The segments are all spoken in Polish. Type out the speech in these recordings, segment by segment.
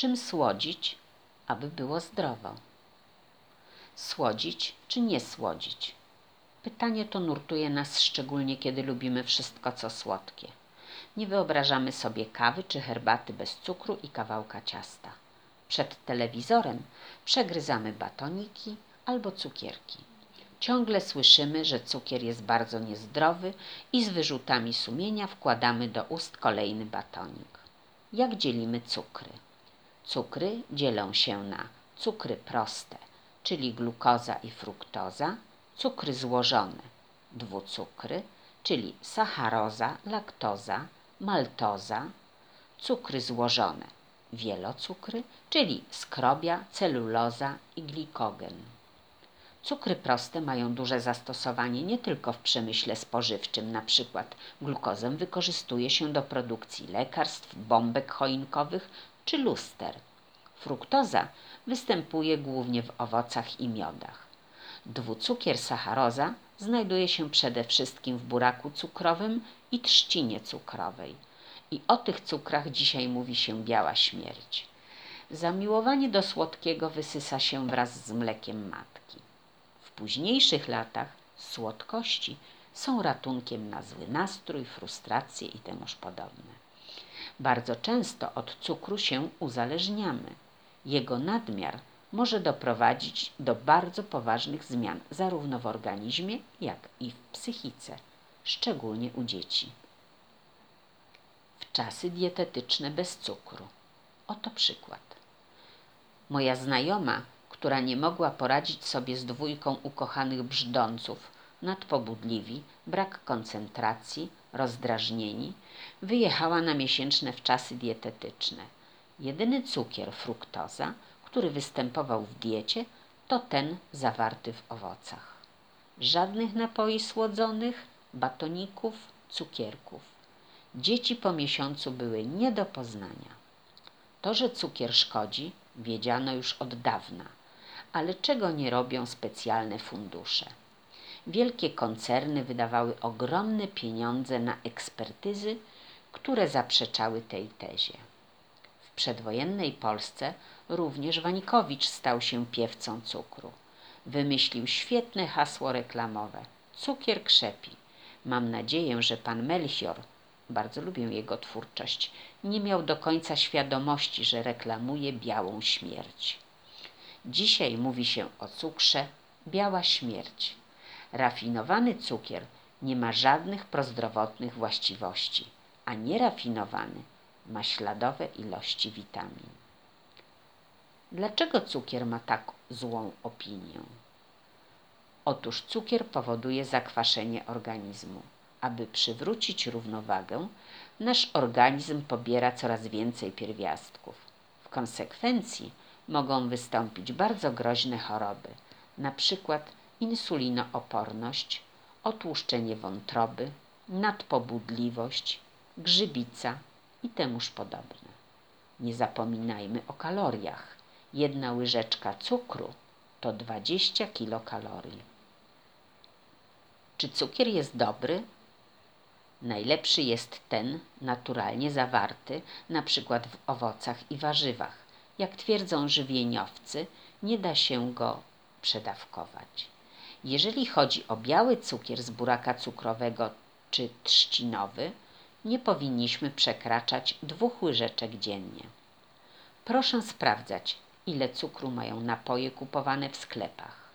Czym słodzić, aby było zdrowo? Słodzić czy nie słodzić? Pytanie to nurtuje nas szczególnie, kiedy lubimy wszystko, co słodkie. Nie wyobrażamy sobie kawy czy herbaty bez cukru i kawałka ciasta. Przed telewizorem przegryzamy batoniki albo cukierki. Ciągle słyszymy, że cukier jest bardzo niezdrowy i z wyrzutami sumienia wkładamy do ust kolejny batonik. Jak dzielimy cukry? Cukry dzielą się na cukry proste, czyli glukoza i fruktoza, cukry złożone, dwucukry, czyli sacharoza, laktoza, maltoza, cukry złożone, wielocukry, czyli skrobia, celuloza i glikogen. Cukry proste mają duże zastosowanie nie tylko w przemyśle spożywczym, przykład glukozę wykorzystuje się do produkcji lekarstw, bombek choinkowych czy luster. Fruktoza występuje głównie w owocach i miodach. Dwucukier sacharoza znajduje się przede wszystkim w buraku cukrowym i trzcinie cukrowej. I o tych cukrach dzisiaj mówi się biała śmierć. Zamiłowanie do słodkiego wysysa się wraz z mlekiem matki. W późniejszych latach słodkości są ratunkiem na zły nastrój, frustracje i temuż podobne. Bardzo często od cukru się uzależniamy. Jego nadmiar może doprowadzić do bardzo poważnych zmian zarówno w organizmie, jak i w psychice, szczególnie u dzieci. W czasy dietetyczne bez cukru. Oto przykład. Moja znajoma, która nie mogła poradzić sobie z dwójką ukochanych brzdąców, nadpobudliwi, brak koncentracji, rozdrażnieni, wyjechała na miesięczne wczasy dietetyczne. Jedyny cukier, fruktoza, który występował w diecie, to ten zawarty w owocach. Żadnych napoi słodzonych, batoników, cukierków. Dzieci po miesiącu były nie do poznania. To, że cukier szkodzi, wiedziano już od dawna, ale czego nie robią specjalne fundusze? Wielkie koncerny wydawały ogromne pieniądze na ekspertyzy, które zaprzeczały tej tezie. W przedwojennej Polsce również Wańkowicz stał się piewcą cukru. Wymyślił świetne hasło reklamowe. Cukier krzepi. Mam nadzieję, że pan Melchior, bardzo lubię jego twórczość, nie miał do końca świadomości, że reklamuje białą śmierć. Dzisiaj mówi się o cukrze biała śmierć. Rafinowany cukier nie ma żadnych prozdrowotnych właściwości, a nierafinowany ma śladowe ilości witamin. Dlaczego cukier ma tak złą opinię? Otóż cukier powoduje zakwaszenie organizmu. Aby przywrócić równowagę, nasz organizm pobiera coraz więcej pierwiastków. W konsekwencji mogą wystąpić bardzo groźne choroby, na przykład insulinooporność, otłuszczenie wątroby, nadpobudliwość, grzybica i temuż podobne. Nie zapominajmy o kaloriach. Jedna łyżeczka cukru to 20 kilokalorii. Czy cukier jest dobry? Najlepszy jest ten naturalnie zawarty, na przykład w owocach i warzywach. Jak twierdzą żywieniowcy, nie da się go przedawkować. Jeżeli chodzi o biały cukier z buraka cukrowego czy trzcinowy, nie powinniśmy przekraczać dwóch łyżeczek dziennie. Proszę sprawdzać, ile cukru mają napoje kupowane w sklepach.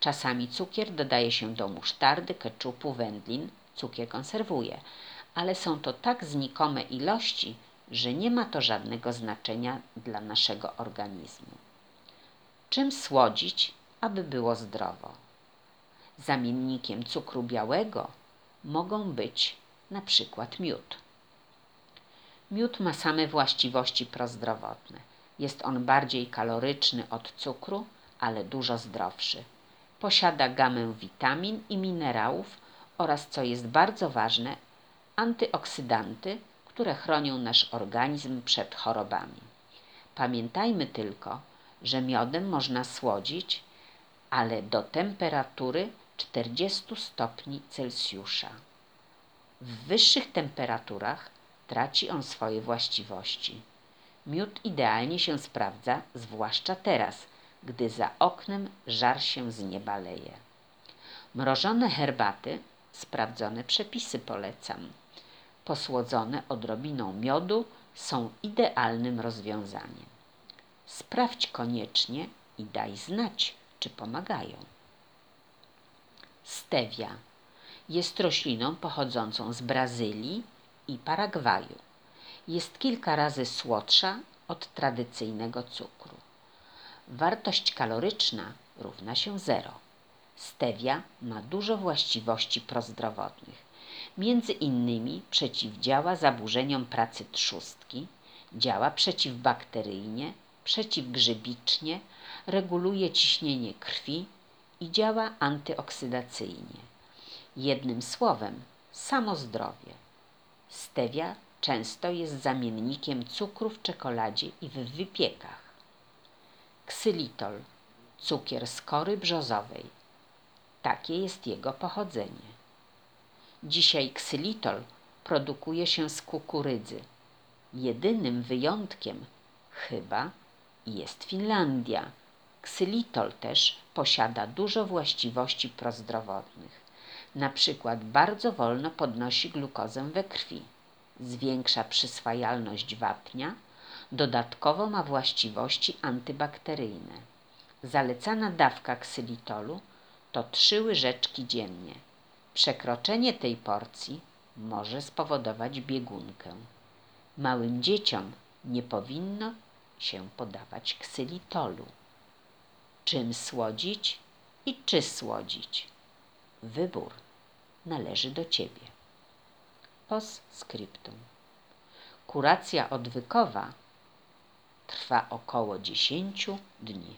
Czasami cukier dodaje się do musztardy, keczupu, wędlin, cukier konserwuje, ale są to tak znikome ilości, że nie ma to żadnego znaczenia dla naszego organizmu. Czym słodzić, aby było zdrowo? Zamiennikiem cukru białego mogą być na przykład miód. Miód ma same właściwości prozdrowotne. Jest on bardziej kaloryczny od cukru, ale dużo zdrowszy. Posiada gamę witamin i minerałów oraz, co jest bardzo ważne, antyoksydanty, które chronią nasz organizm przed chorobami. Pamiętajmy tylko, że miodem można słodzić, ale do temperatury 40 stopni Celsjusza. W wyższych temperaturach traci on swoje właściwości. Miód idealnie się sprawdza, zwłaszcza teraz, gdy za oknem żar się z nieba leje. Mrożone herbaty, sprawdzone przepisy polecam. Posłodzone odrobiną miodu są idealnym rozwiązaniem. Sprawdź koniecznie i daj znać, czy pomagają. Stevia jest rośliną pochodzącą z Brazylii i Paragwaju. Jest kilka razy słodsza od tradycyjnego cukru. Wartość kaloryczna równa się zero. Stevia ma dużo właściwości prozdrowotnych. Między innymi przeciwdziała zaburzeniom pracy trzustki, działa przeciwbakteryjnie, przeciwgrzybicznie, reguluje ciśnienie krwi i działa antyoksydacyjnie. Jednym słowem, samo zdrowie. Stevia często jest zamiennikiem cukru w czekoladzie i w wypiekach. Ksylitol, cukier z kory brzozowej. Takie jest jego pochodzenie. Dzisiaj ksylitol produkuje się z kukurydzy. Jedynym wyjątkiem chyba jest Finlandia. Ksylitol też posiada dużo właściwości prozdrowotnych. Na przykład bardzo wolno podnosi glukozę we krwi, zwiększa przyswajalność wapnia, dodatkowo ma właściwości antybakteryjne. Zalecana dawka ksylitolu to trzy łyżeczki dziennie. Przekroczenie tej porcji może spowodować biegunkę. Małym dzieciom nie powinno się podawać ksylitolu. Czym słodzić i czy słodzić? Wybór należy do Ciebie. Postscriptum. Kuracja odwykowa trwa około 10 dni.